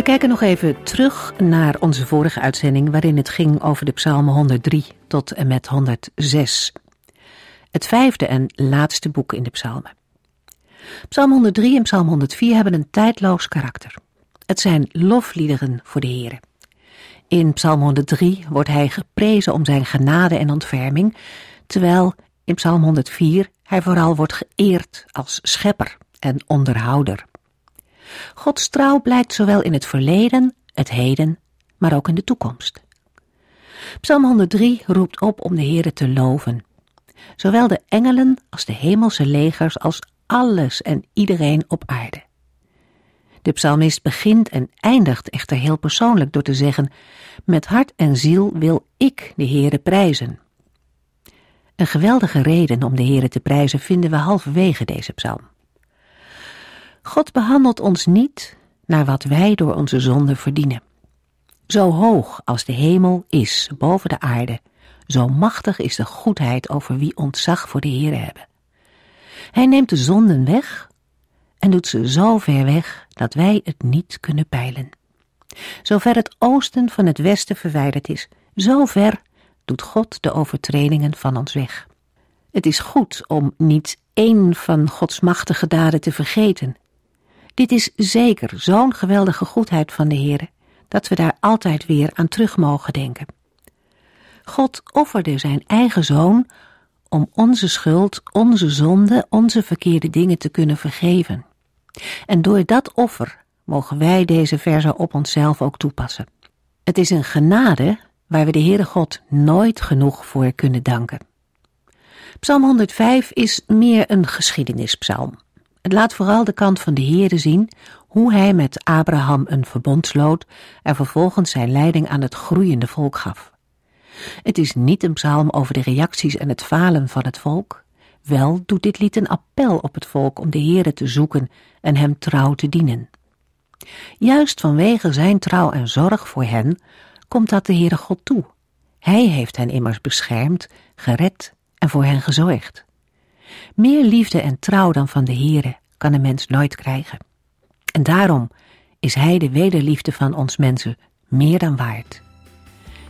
We kijken nog even terug naar onze vorige uitzending waarin het ging over de psalmen 103 tot en met 106. Het vijfde en laatste boek in de psalmen. Psalm 103 en psalm 104 hebben een tijdloos karakter. Het zijn lofliederen voor de Heer. In psalm 103 wordt hij geprezen om zijn genade en ontferming, terwijl in psalm 104 hij vooral wordt geëerd als schepper en onderhouder. Gods trouw blijkt zowel in het verleden, het heden, maar ook in de toekomst. Psalm 103 roept op om de Heere te loven. Zowel de engelen als de hemelse legers als alles en iedereen op aarde. De psalmist begint en eindigt echter heel persoonlijk door te zeggen: Met hart en ziel wil ik de Heere prijzen. Een geweldige reden om de Heere te prijzen vinden we halverwege deze psalm. God behandelt ons niet naar wat wij door onze zonde verdienen. Zo hoog als de hemel is boven de aarde, zo machtig is de goedheid over wie ontzag voor de Heer hebben. Hij neemt de zonden weg en doet ze zo ver weg dat wij het niet kunnen peilen. Zover het oosten van het westen verwijderd is, zo ver doet God de overtredingen van ons weg. Het is goed om niet één van Gods machtige daden te vergeten dit is zeker zo'n geweldige goedheid van de Heer, dat we daar altijd weer aan terug mogen denken. God offerde zijn eigen zoon om onze schuld, onze zonde, onze verkeerde dingen te kunnen vergeven. En door dat offer mogen wij deze verse op onszelf ook toepassen. Het is een genade waar we de Heere God nooit genoeg voor kunnen danken. Psalm 105 is meer een geschiedenispsalm. Het laat vooral de kant van de Heere zien, hoe hij met Abraham een verbond sloot en vervolgens zijn leiding aan het groeiende volk gaf. Het is niet een psalm over de reacties en het falen van het volk. Wel doet dit lied een appel op het volk om de Heere te zoeken en hem trouw te dienen. Juist vanwege zijn trouw en zorg voor hen komt dat de Heere God toe. Hij heeft hen immers beschermd, gered en voor hen gezorgd. Meer liefde en trouw dan van de Heere kan een mens nooit krijgen. En daarom is Hij de wederliefde van ons mensen meer dan waard.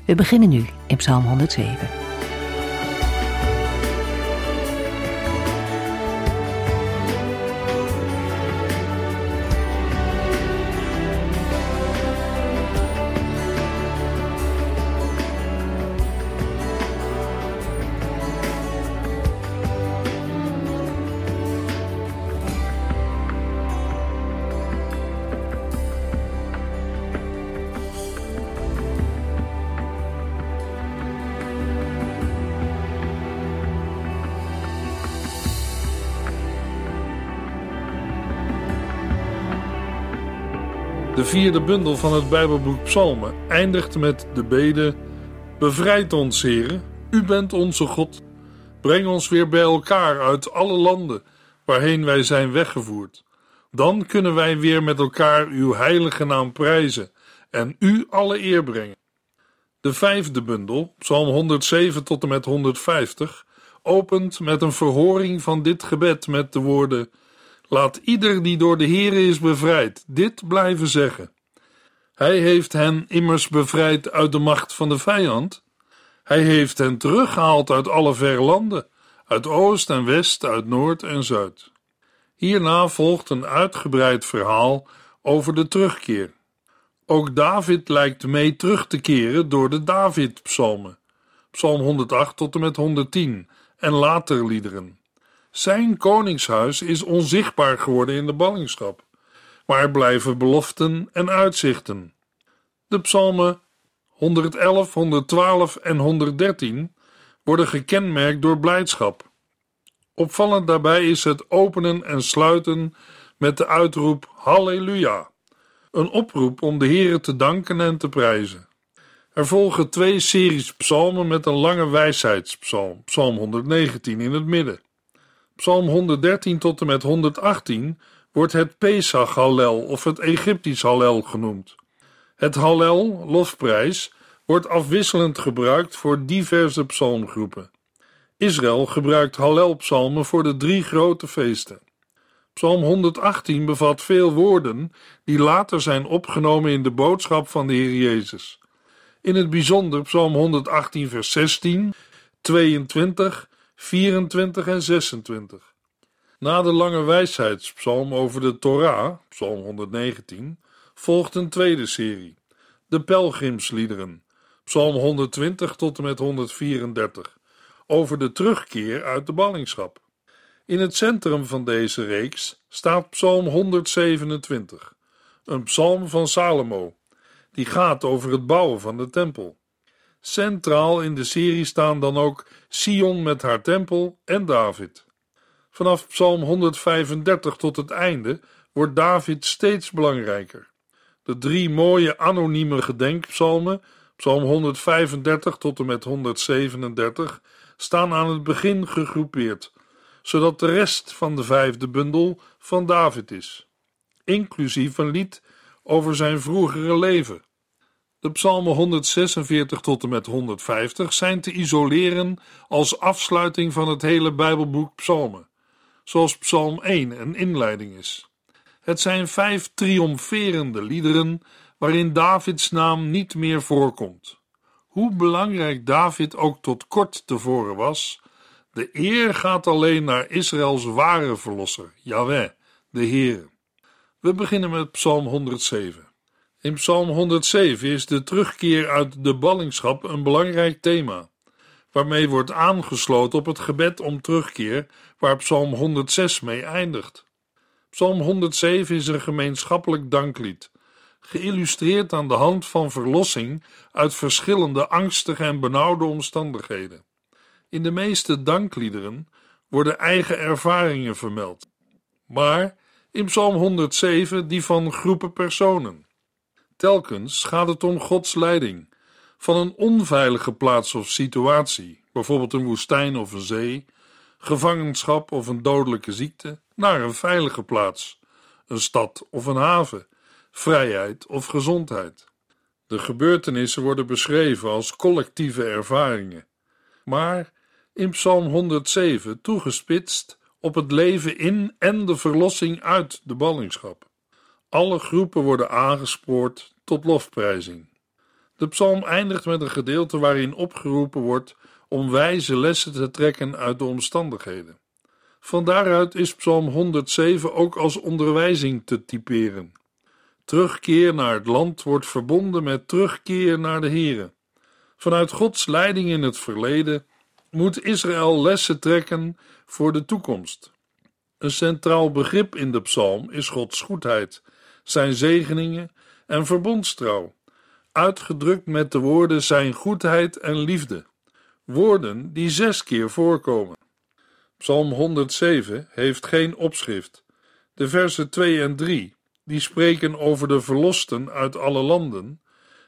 We beginnen nu in Psalm 107. De vierde bundel van het Bijbelboek Psalmen eindigt met de bede: Bevrijd ons, Heere, U bent onze God. Breng ons weer bij elkaar uit alle landen waarheen wij zijn weggevoerd. Dan kunnen wij weer met elkaar uw heilige naam prijzen en u alle eer brengen. De vijfde bundel, Psalm 107 tot en met 150, opent met een verhoring van dit gebed met de woorden: Laat ieder die door de Heere is bevrijd dit blijven zeggen. Hij heeft hen immers bevrijd uit de macht van de vijand. Hij heeft hen teruggehaald uit alle verre landen, uit oost en west, uit noord en zuid. Hierna volgt een uitgebreid verhaal over de terugkeer. Ook David lijkt mee terug te keren door de David-psalmen, psalm 108 tot en met 110 en later liederen. Zijn koningshuis is onzichtbaar geworden in de ballingschap, maar er blijven beloften en uitzichten. De psalmen 111, 112 en 113 worden gekenmerkt door blijdschap. Opvallend daarbij is het openen en sluiten met de uitroep Halleluja. een oproep om de Heere te danken en te prijzen. Er volgen twee series psalmen met een lange wijsheidspsalm, psalm 119 in het midden. Psalm 113 tot en met 118 wordt het Pesach Hallel of het Egyptisch Hallel genoemd. Het Hallel, lofprijs, wordt afwisselend gebruikt voor diverse psalmgroepen. Israël gebruikt Hallelpsalmen voor de drie grote feesten. Psalm 118 bevat veel woorden die later zijn opgenomen in de boodschap van de Heer Jezus. In het bijzonder Psalm 118, vers 16, 22, 24 en 26. Na de lange wijsheidspsalm over de Torah, Psalm 119, volgt een tweede serie, de pelgrimsliederen, Psalm 120 tot en met 134, over de terugkeer uit de ballingschap. In het centrum van deze reeks staat Psalm 127, een psalm van Salomo, die gaat over het bouwen van de tempel. Centraal in de serie staan dan ook Sion met haar tempel en David. Vanaf Psalm 135 tot het einde wordt David steeds belangrijker. De drie mooie anonieme gedenkpsalmen, Psalm 135 tot en met 137, staan aan het begin gegroepeerd, zodat de rest van de vijfde bundel van David is, inclusief een lied over zijn vroegere leven. De psalmen 146 tot en met 150 zijn te isoleren als afsluiting van het hele Bijbelboek Psalmen, zoals Psalm 1 een inleiding is. Het zijn vijf triomferende liederen waarin Davids naam niet meer voorkomt. Hoe belangrijk David ook tot kort tevoren was, de eer gaat alleen naar Israëls ware verlosser, Yahweh, de Heer. We beginnen met Psalm 107. In Psalm 107 is de terugkeer uit de ballingschap een belangrijk thema, waarmee wordt aangesloten op het gebed om terugkeer, waar Psalm 106 mee eindigt. Psalm 107 is een gemeenschappelijk danklied, geïllustreerd aan de hand van verlossing uit verschillende angstige en benauwde omstandigheden. In de meeste dankliederen worden eigen ervaringen vermeld, maar in Psalm 107 die van groepen personen. Telkens gaat het om Gods leiding, van een onveilige plaats of situatie, bijvoorbeeld een woestijn of een zee, gevangenschap of een dodelijke ziekte, naar een veilige plaats, een stad of een haven, vrijheid of gezondheid. De gebeurtenissen worden beschreven als collectieve ervaringen, maar in Psalm 107 toegespitst op het leven in en de verlossing uit de ballingschap. Alle groepen worden aangespoord tot lofprijzing. De psalm eindigt met een gedeelte waarin opgeroepen wordt om wijze lessen te trekken uit de omstandigheden. Van daaruit is Psalm 107 ook als onderwijzing te typeren. Terugkeer naar het land wordt verbonden met terugkeer naar de Here. Vanuit Gods leiding in het verleden moet Israël lessen trekken voor de toekomst. Een centraal begrip in de psalm is Gods goedheid, zijn zegeningen en verbondstrouw, uitgedrukt met de woorden zijn goedheid en liefde, woorden die zes keer voorkomen. Psalm 107 heeft geen opschrift. De versen 2 en 3, die spreken over de verlosten uit alle landen,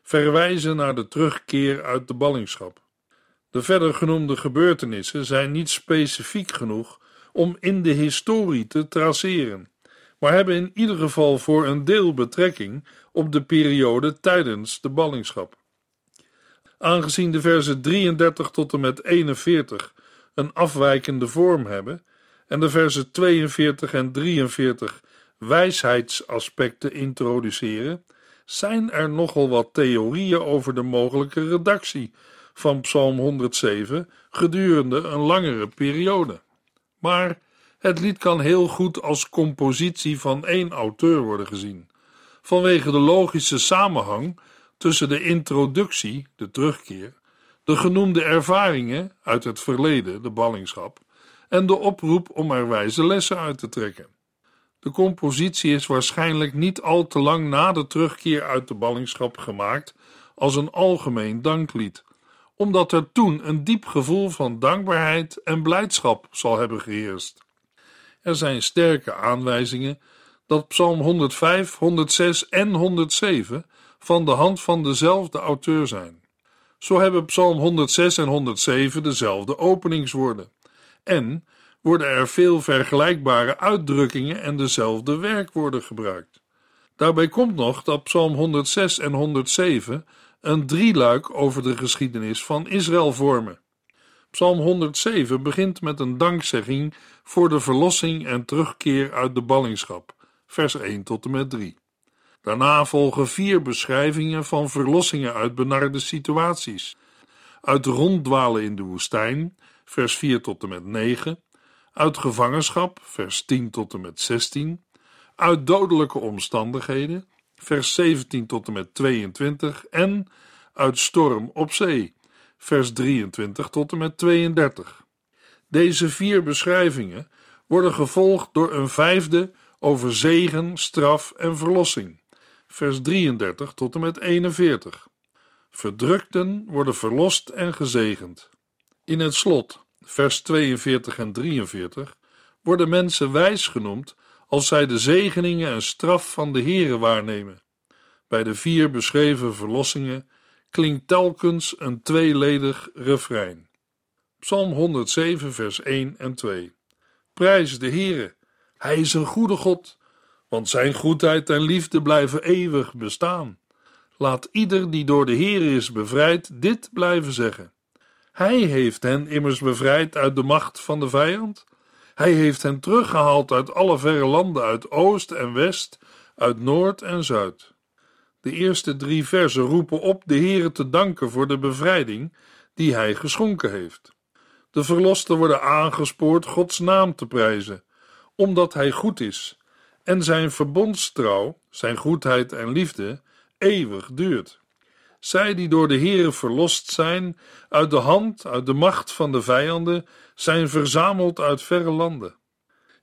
verwijzen naar de terugkeer uit de ballingschap. De verder genoemde gebeurtenissen zijn niet specifiek genoeg om in de historie te traceren, maar hebben in ieder geval voor een deel betrekking op de periode tijdens de ballingschap. Aangezien de versen 33 tot en met 41 een afwijkende vorm hebben en de versen 42 en 43 wijsheidsaspecten introduceren, zijn er nogal wat theorieën over de mogelijke redactie van Psalm 107 gedurende een langere periode. Maar het lied kan heel goed als compositie van één auteur worden gezien, vanwege de logische samenhang tussen de introductie, de terugkeer, de genoemde ervaringen uit het verleden, de ballingschap, en de oproep om er wijze lessen uit te trekken. De compositie is waarschijnlijk niet al te lang na de terugkeer uit de ballingschap gemaakt als een algemeen danklied, omdat er toen een diep gevoel van dankbaarheid en blijdschap zal hebben geheerst. Er zijn sterke aanwijzingen dat Psalm 105, 106 en 107 van de hand van dezelfde auteur zijn. Zo hebben Psalm 106 en 107 dezelfde openingswoorden. En worden er veel vergelijkbare uitdrukkingen en dezelfde werkwoorden gebruikt. Daarbij komt nog dat Psalm 106 en 107 een drieluik over de geschiedenis van Israël vormen. Psalm 107 begint met een dankzegging voor de verlossing en terugkeer uit de ballingschap, vers 1 tot en met 3. Daarna volgen vier beschrijvingen van verlossingen uit benarde situaties. Uit ronddwalen in de woestijn, vers 4 tot en met 9. Uit gevangenschap, vers 10 tot en met 16. Uit dodelijke omstandigheden, vers 17 tot en met 22. En uit storm op zee, vers 23 tot en met 32. Deze vier beschrijvingen worden gevolgd door een vijfde over zegen, straf en verlossing vers 33 tot en met 41. Verdrukten worden verlost en gezegend. In het slot, vers 42 en 43, worden mensen wijs genoemd als zij de zegeningen en straf van de Here waarnemen. Bij de vier beschreven verlossingen klinkt telkens een tweeledig refrein. Psalm 107, vers 1 en 2. Prijs de Heere, Hij is een goede God want zijn goedheid en liefde blijven eeuwig bestaan. Laat ieder die door de Heer is bevrijd dit blijven zeggen. Hij heeft hen immers bevrijd uit de macht van de vijand. Hij heeft hen teruggehaald uit alle verre landen, uit oost en west, uit noord en zuid. De eerste drie versen roepen op de Heere te danken voor de bevrijding die hij geschonken heeft. De verlosten worden aangespoord Gods naam te prijzen, omdat hij goed is en zijn verbondstrouw, zijn goedheid en liefde, eeuwig duurt. Zij die door de Heere verlost zijn, uit de hand, uit de macht van de vijanden, zijn verzameld uit verre landen.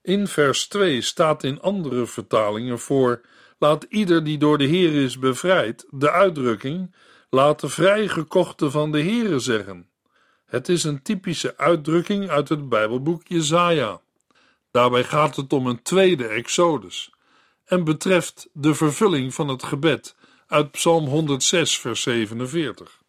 In vers 2 staat in andere vertalingen voor: Laat ieder die door de Heer is bevrijd, de uitdrukking: Laat de vrijgekochte van de Heere zeggen. Het is een typische uitdrukking uit het Bijbelboek Jesaja. Daarbij gaat het om een tweede Exodus en betreft de vervulling van het gebed uit Psalm 106, vers 47.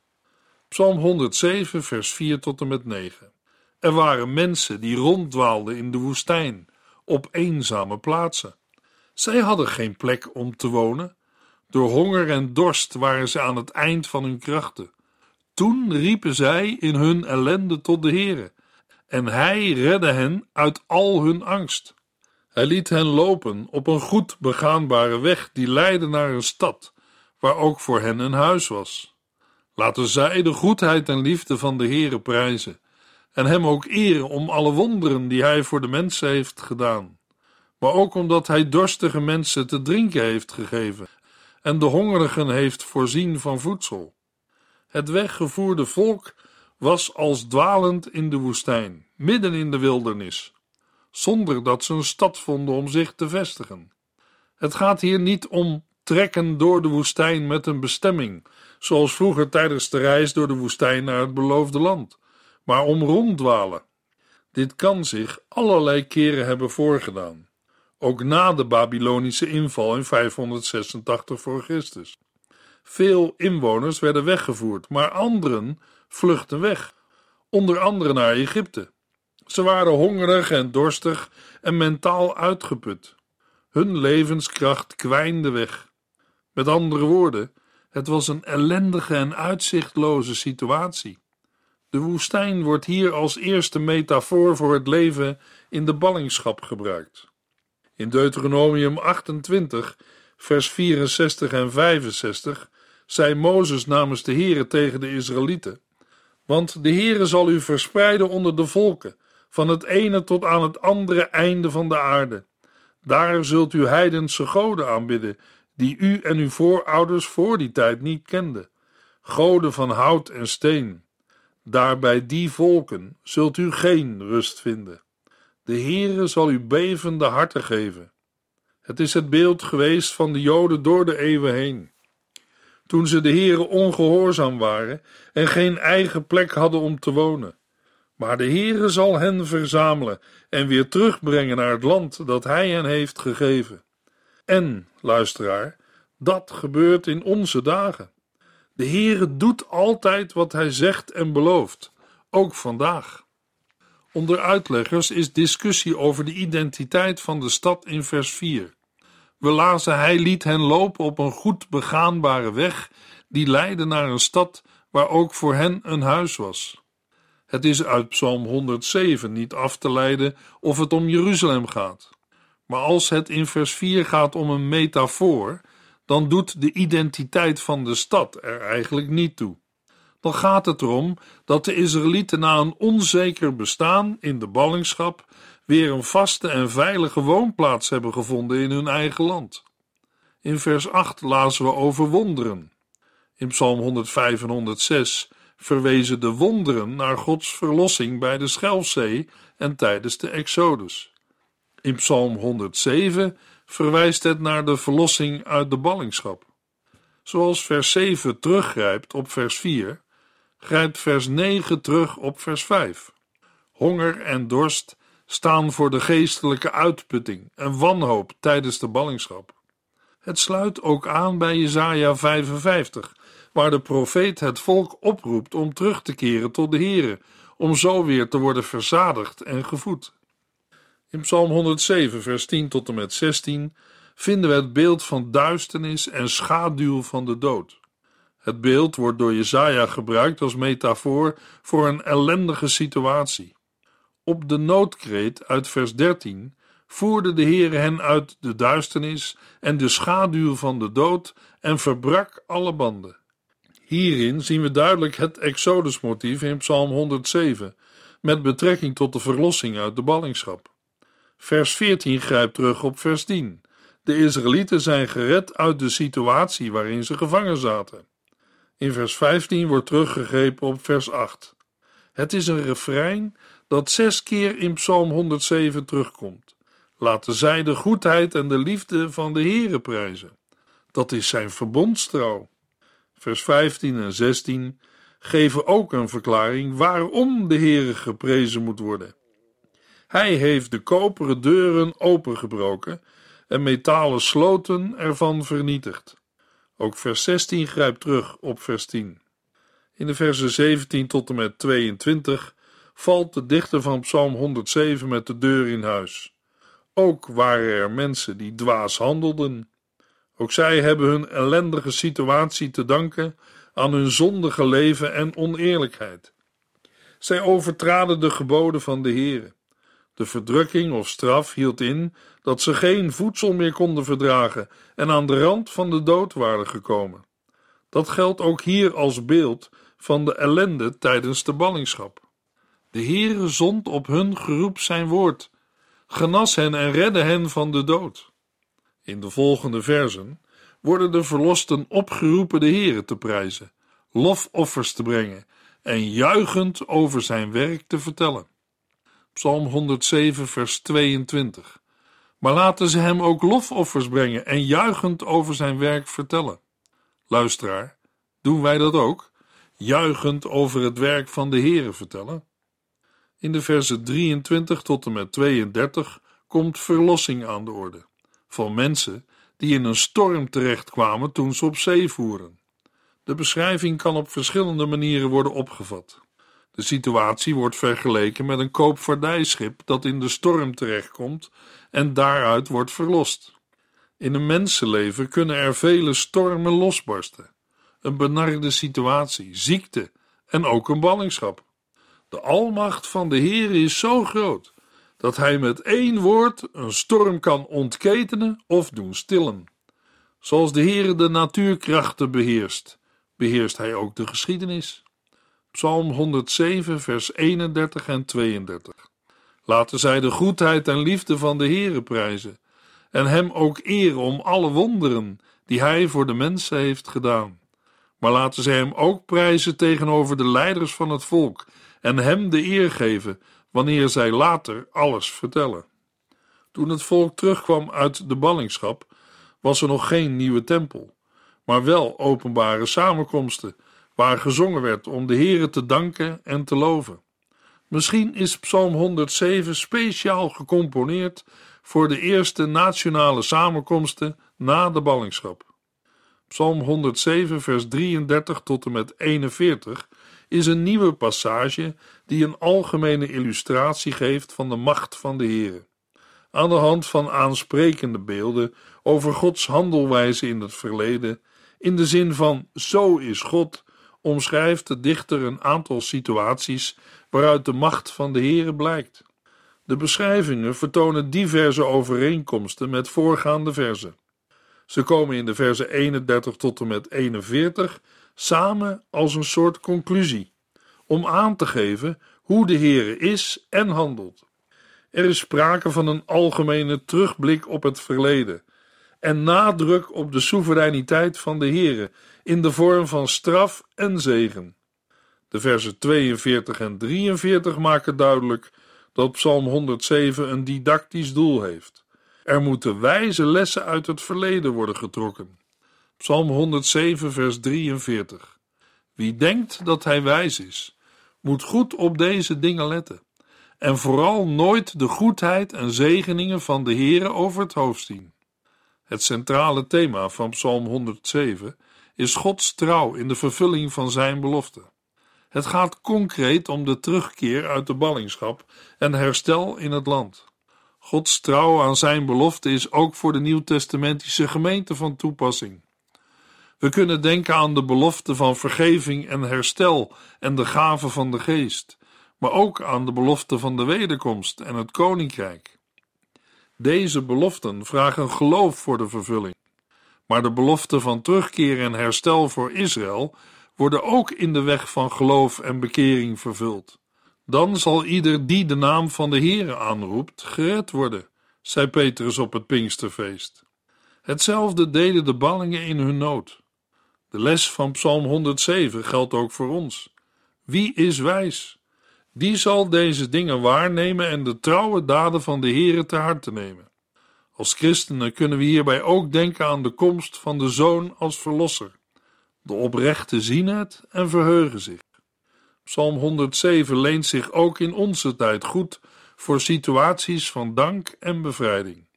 Psalm 107, vers 4 tot en met 9. Er waren mensen die ronddwaalden in de woestijn, op eenzame plaatsen. Zij hadden geen plek om te wonen. Door honger en dorst waren ze aan het eind van hun krachten. Toen riepen zij in hun ellende tot de Heere en hij redde hen uit al hun angst. Hij liet hen lopen op een goed begaanbare weg die leidde naar een stad, waar ook voor hen een huis was. Laten zij de goedheid en liefde van de Heere prijzen en hem ook eren om alle wonderen die hij voor de mensen heeft gedaan, maar ook omdat hij dorstige mensen te drinken heeft gegeven en de hongerigen heeft voorzien van voedsel. Het weggevoerde volk was als dwalend in de woestijn, midden in de wildernis, zonder dat ze een stad vonden om zich te vestigen. Het gaat hier niet om trekken door de woestijn met een bestemming, zoals vroeger tijdens de reis door de woestijn naar het beloofde land, maar om ronddwalen. Dit kan zich allerlei keren hebben voorgedaan, ook na de Babylonische inval in 586 voor Christus. Veel inwoners werden weggevoerd, maar anderen vluchtten weg, onder andere naar Egypte. Ze waren hongerig en dorstig en mentaal uitgeput. Hun levenskracht kwijnde weg. Met andere woorden, het was een ellendige en uitzichtloze situatie. De woestijn wordt hier als eerste metafoor voor het leven in de ballingschap gebruikt. In Deuteronomium 28, vers 64 en 65 zei Mozes namens de Heere tegen de Israëlieten: want de Heere zal u verspreiden onder de volken, van het ene tot aan het andere einde van de aarde. Daar zult u heidense goden aanbidden, die u en uw voorouders voor die tijd niet kenden, goden van hout en steen. Daar bij die volken zult u geen rust vinden. De Heere zal u bevende harten geven. Het is het beeld geweest van de Joden door de eeuwen heen toen ze de Heere ongehoorzaam waren en geen eigen plek hadden om te wonen. Maar de Heere zal hen verzamelen en weer terugbrengen naar het land dat hij hen heeft gegeven. En, luisteraar, dat gebeurt in onze dagen. De Heere doet altijd wat hij zegt en belooft, ook vandaag. Onder uitleggers is discussie over de identiteit van de stad in vers 4. We lazen: Hij liet hen lopen op een goed begaanbare weg die leidde naar een stad waar ook voor hen een huis was. Het is uit Psalm 107 niet af te leiden of het om Jeruzalem gaat. Maar als het in vers 4 gaat om een metafoor, dan doet de identiteit van de stad er eigenlijk niet toe. Dan gaat het erom dat de Israëlieten na een onzeker bestaan in de ballingschap weer een vaste en veilige woonplaats hebben gevonden in hun eigen land. In vers 8 lazen we over wonderen. In Psalm 105 en 106 verwezen de wonderen naar Gods verlossing bij de Schelfzee en tijdens de Exodus. In Psalm 107 verwijst het naar de verlossing uit de ballingschap. Zoals vers 7 teruggrijpt op vers 4, grijpt vers 9 terug op vers 5. Honger en dorst staan voor de geestelijke uitputting en wanhoop tijdens de ballingschap. Het sluit ook aan bij Jesaja 55, waar de profeet het volk oproept om terug te keren tot de Here, om zo weer te worden verzadigd en gevoed. In Psalm 107, vers 10 tot en met 16 vinden we het beeld van duisternis en schaduw van de dood. Het beeld wordt door Jesaja gebruikt als metafoor voor een ellendige situatie. Op de noodkreet uit vers 13 voerde de Heere hen uit de duisternis en de schaduw van de dood en verbrak alle banden. Hierin zien we duidelijk het Exodusmotief in Psalm 107 met betrekking tot de verlossing uit de ballingschap. Vers 14 grijpt terug op vers 10. De Israëlieten zijn gered uit de situatie waarin ze gevangen zaten. In vers 15 wordt teruggegrepen op vers 8. Het is een refrein dat zes keer in Psalm 107 terugkomt. Laten zij de goedheid en de liefde van de Heere prijzen. Dat is zijn verbondstrouw. Vers 15 en 16 geven ook een verklaring waarom de Heere geprezen moet worden. Hij heeft de koperen deuren opengebroken en metalen sloten ervan vernietigd. Ook vers 16 grijpt terug op vers 10. In de versen 17 tot en met 22 valt de dichter van Psalm 107 met de deur in huis. Ook waren er mensen die dwaas handelden. Ook zij hebben hun ellendige situatie te danken aan hun zondige leven en oneerlijkheid. Zij overtraden de geboden van de Heere. De verdrukking of straf hield in dat ze geen voedsel meer konden verdragen en aan de rand van de dood waren gekomen. Dat geldt ook hier als beeld van de ellende tijdens de ballingschap. De Heere zond op hun geroep zijn woord, genas hen en redde hen van de dood. In de volgende versen worden de verlosten opgeroepen de Heere te prijzen, lofoffers te brengen en juichend over zijn werk te vertellen. Psalm 107, vers 22. Maar laten ze hem ook lofoffers brengen en juichend over zijn werk vertellen. Luisteraar, doen wij dat ook? Juichend over het werk van de Heere vertellen? In de versen 23 tot en met 32 komt verlossing aan de orde van mensen die in een storm terechtkwamen toen ze op zee voeren. De beschrijving kan op verschillende manieren worden opgevat. De situatie wordt vergeleken met een koopvaardijschip dat in de storm terechtkomt en daaruit wordt verlost. In een mensenleven kunnen er vele stormen losbarsten, een benarde situatie, ziekte en ook een ballingschap. De almacht van de Heer is zo groot dat hij met één woord een storm kan ontketenen of doen stillen. Zoals de Heer de natuurkrachten beheerst, beheerst hij ook de geschiedenis. Psalm 107, vers 31 en 32. Laten zij de goedheid en liefde van de Heere prijzen en hem ook eren om alle wonderen die hij voor de mensen heeft gedaan. Maar laten zij hem ook prijzen tegenover de leiders van het volk en hem de eer geven wanneer zij later alles vertellen. Toen het volk terugkwam uit de ballingschap, was er nog geen nieuwe tempel, maar wel openbare samenkomsten waar gezongen werd om de Heere te danken en te loven. Misschien is Psalm 107 speciaal gecomponeerd voor de eerste nationale samenkomsten na de ballingschap. Psalm 107, vers 33 tot en met 41 is een nieuwe passage die een algemene illustratie geeft van de macht van de Heere. Aan de hand van aansprekende beelden over Gods handelwijze in het verleden, in de zin van zo is God, omschrijft de dichter een aantal situaties waaruit de macht van de Heere blijkt. De beschrijvingen vertonen diverse overeenkomsten met voorgaande verzen. Ze komen in de versen 31 tot en met 41 samen als een soort conclusie, om aan te geven hoe de Heere is en handelt. Er is sprake van een algemene terugblik op het verleden en nadruk op de soevereiniteit van de Heere in de vorm van straf en zegen. De versen 42 en 43 maken duidelijk dat Psalm 107 een didactisch doel heeft. Er moeten wijze lessen uit het verleden worden getrokken. Psalm 107, vers 43. Wie denkt dat hij wijs is, moet goed op deze dingen letten en vooral nooit de goedheid en zegeningen van de Heere over het hoofd zien. Het centrale thema van Psalm 107 is Gods trouw in de vervulling van zijn belofte. Het gaat concreet om de terugkeer uit de ballingschap en herstel in het land. Gods trouw aan zijn belofte is ook voor de nieuwtestamentische gemeente van toepassing. We kunnen denken aan de belofte van vergeving en herstel en de gave van de geest, maar ook aan de belofte van de wederkomst en het koninkrijk. Deze beloften vragen geloof voor de vervulling, maar de belofte van terugkeer en herstel voor Israël worden ook in de weg van geloof en bekering vervuld. Dan zal ieder die de naam van de Heere aanroept, gered worden, zei Petrus op het Pinksterfeest. Hetzelfde deden de ballingen in hun nood. De les van Psalm 107 geldt ook voor ons. Wie is wijs? Die zal deze dingen waarnemen en de trouwe daden van de Heere te harte nemen. Als christenen kunnen we hierbij ook denken aan de komst van de Zoon als Verlosser. De oprechten zien het en verheugen zich. Psalm 107 leent zich ook in onze tijd goed voor situaties van dank en bevrijding.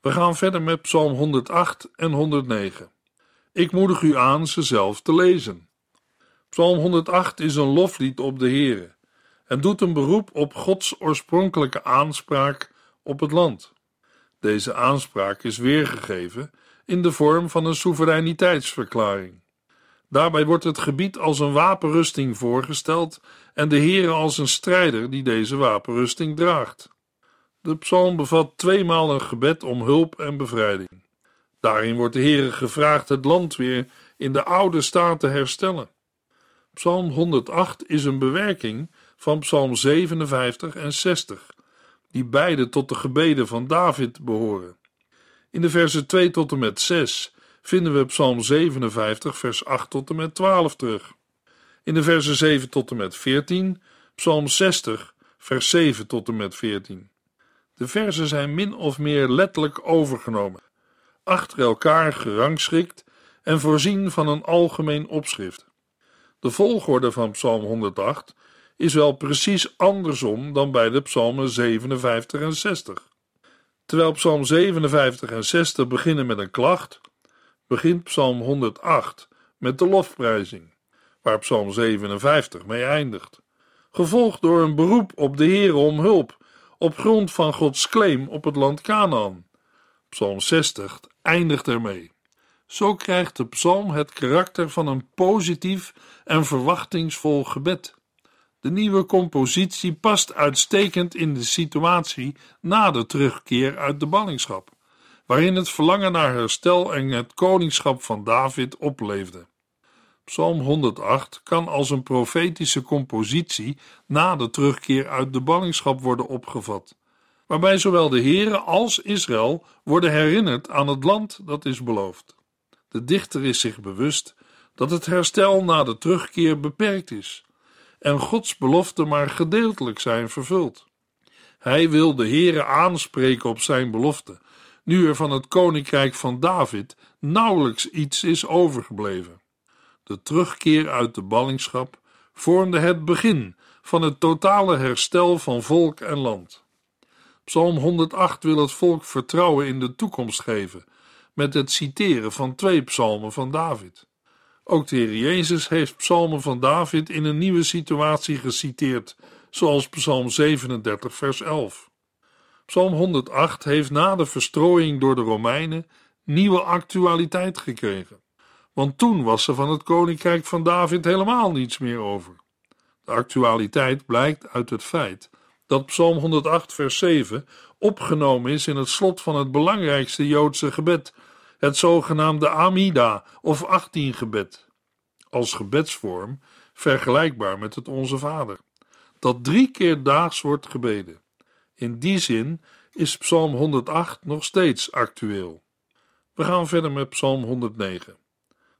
We gaan verder met Psalm 108 en 109. Ik moedig u aan ze zelf te lezen. Psalm 108 is een loflied op de Heere en doet een beroep op Gods oorspronkelijke aanspraak op het land. Deze aanspraak is weergegeven in de vorm van een soevereiniteitsverklaring. Daarbij wordt het gebied als een wapenrusting voorgesteld en de Heere als een strijder die deze wapenrusting draagt. De psalm bevat tweemaal een gebed om hulp en bevrijding. Daarin wordt de Heere gevraagd het land weer in de oude staat te herstellen. Psalm 108 is een bewerking van Psalm 57 en 60, die beide tot de gebeden van David behoren. In de versen 2 tot en met 6 vinden we Psalm 57, vers 8 tot en met 12 terug. In de versen 7 tot en met 14, Psalm 60, vers 7 tot en met 14. De versen zijn min of meer letterlijk overgenomen, achter elkaar gerangschikt en voorzien van een algemeen opschrift. De volgorde van Psalm 108 is wel precies andersom dan bij de Psalmen 57 en 60. Terwijl Psalm 57 en 60 beginnen met een klacht, begint Psalm 108 met de lofprijzing, waar Psalm 57 mee eindigt, gevolgd door een beroep op de Heer om hulp op grond van Gods claim op het land Canaan. Psalm 60 eindigt ermee. Zo krijgt de psalm het karakter van een positief en verwachtingsvol gebed. De nieuwe compositie past uitstekend in de situatie na de terugkeer uit de ballingschap waarin het verlangen naar herstel en het koningschap van David opleefde. Psalm 108 kan als een profetische compositie na de terugkeer uit de ballingschap worden opgevat, waarbij zowel de Heere als Israël worden herinnerd aan het land dat is beloofd. De dichter is zich bewust dat het herstel na de terugkeer beperkt is en Gods beloften maar gedeeltelijk zijn vervuld. Hij wil de Heere aanspreken op zijn belofte nu er van het koninkrijk van David nauwelijks iets is overgebleven. De terugkeer uit de ballingschap vormde het begin van het totale herstel van volk en land. Psalm 108 wil het volk vertrouwen in de toekomst geven met het citeren van twee psalmen van David. Ook de Heer Jezus heeft psalmen van David in een nieuwe situatie geciteerd, zoals Psalm 37, vers 11. Psalm 108 heeft na de verstrooiing door de Romeinen nieuwe actualiteit gekregen, want toen was er van het koninkrijk van David helemaal niets meer over. De actualiteit blijkt uit het feit dat Psalm 108, vers 7 opgenomen is in het slot van het belangrijkste Joodse gebed, het zogenaamde Amida of 18 gebed, als gebedsvorm vergelijkbaar met het Onze Vader, dat drie keer daags wordt gebeden. In die zin is Psalm 108 nog steeds actueel. We gaan verder met Psalm 109.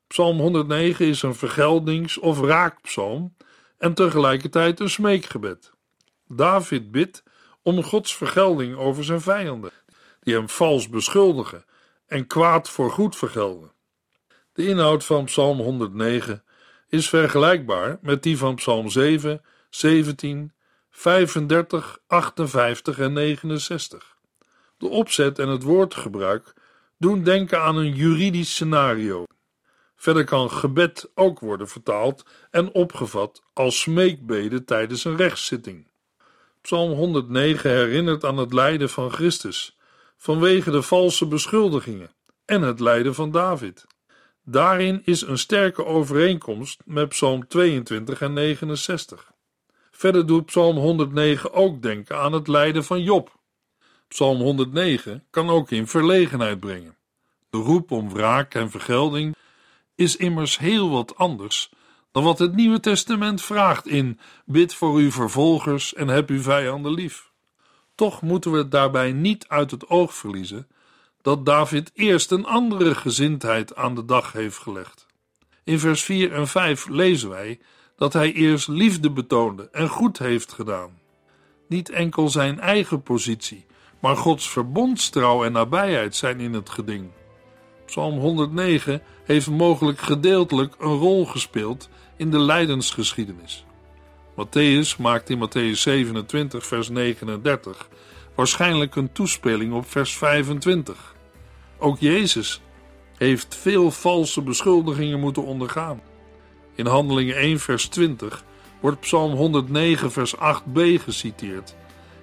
Psalm 109 is een vergeldings- of raakpsalm en tegelijkertijd een smeekgebed. David bidt om Gods vergelding over zijn vijanden, die hem vals beschuldigen en kwaad voor goed vergelden. De inhoud van Psalm 109 is vergelijkbaar met die van Psalm 7, 17, 35, 58 en 69. De opzet en het woordgebruik doen denken aan een juridisch scenario. Verder kan gebed ook worden vertaald en opgevat als smeekbede tijdens een rechtszitting. Psalm 109 herinnert aan het lijden van Christus vanwege de valse beschuldigingen en het lijden van David. Daarin is een sterke overeenkomst met Psalm 22 en 69. Verder doet Psalm 109 ook denken aan het lijden van Job. Psalm 109 kan ook in verlegenheid brengen. De roep om wraak en vergelding is immers heel wat anders dan wat het Nieuwe Testament vraagt in bid voor uw vervolgers en heb uw vijanden lief. Toch moeten we daarbij niet uit het oog verliezen dat David eerst een andere gezindheid aan de dag heeft gelegd. In vers 4 en 5 lezen wij dat hij eerst liefde betoonde en goed heeft gedaan. Niet enkel zijn eigen positie, maar Gods verbondstrouw en nabijheid zijn in het geding. Psalm 109 heeft mogelijk gedeeltelijk een rol gespeeld in de lijdensgeschiedenis. Matthäus maakt in Matthäus 27, vers 39 waarschijnlijk een toespeling op vers 25. Ook Jezus heeft veel valse beschuldigingen moeten ondergaan. In Handelingen 1, vers 20 wordt Psalm 109, vers 8b geciteerd,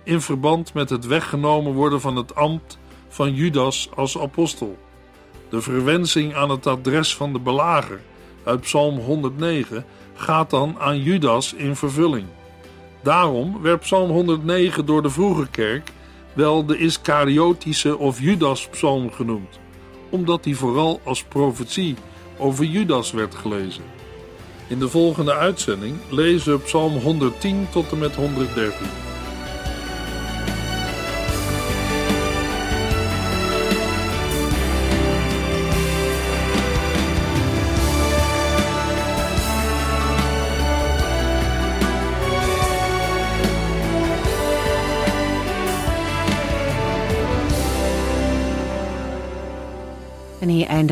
in verband met het weggenomen worden van het ambt van Judas als apostel. De verwensing aan het adres van de belager uit Psalm 109 gaat dan aan Judas in vervulling. Daarom werd Psalm 109 door de vroege kerk wel de Iskariotische of Judas-psalm genoemd, omdat die vooral als profetie over Judas werd gelezen. In de volgende uitzending lezen we Psalm 110 tot en met 113.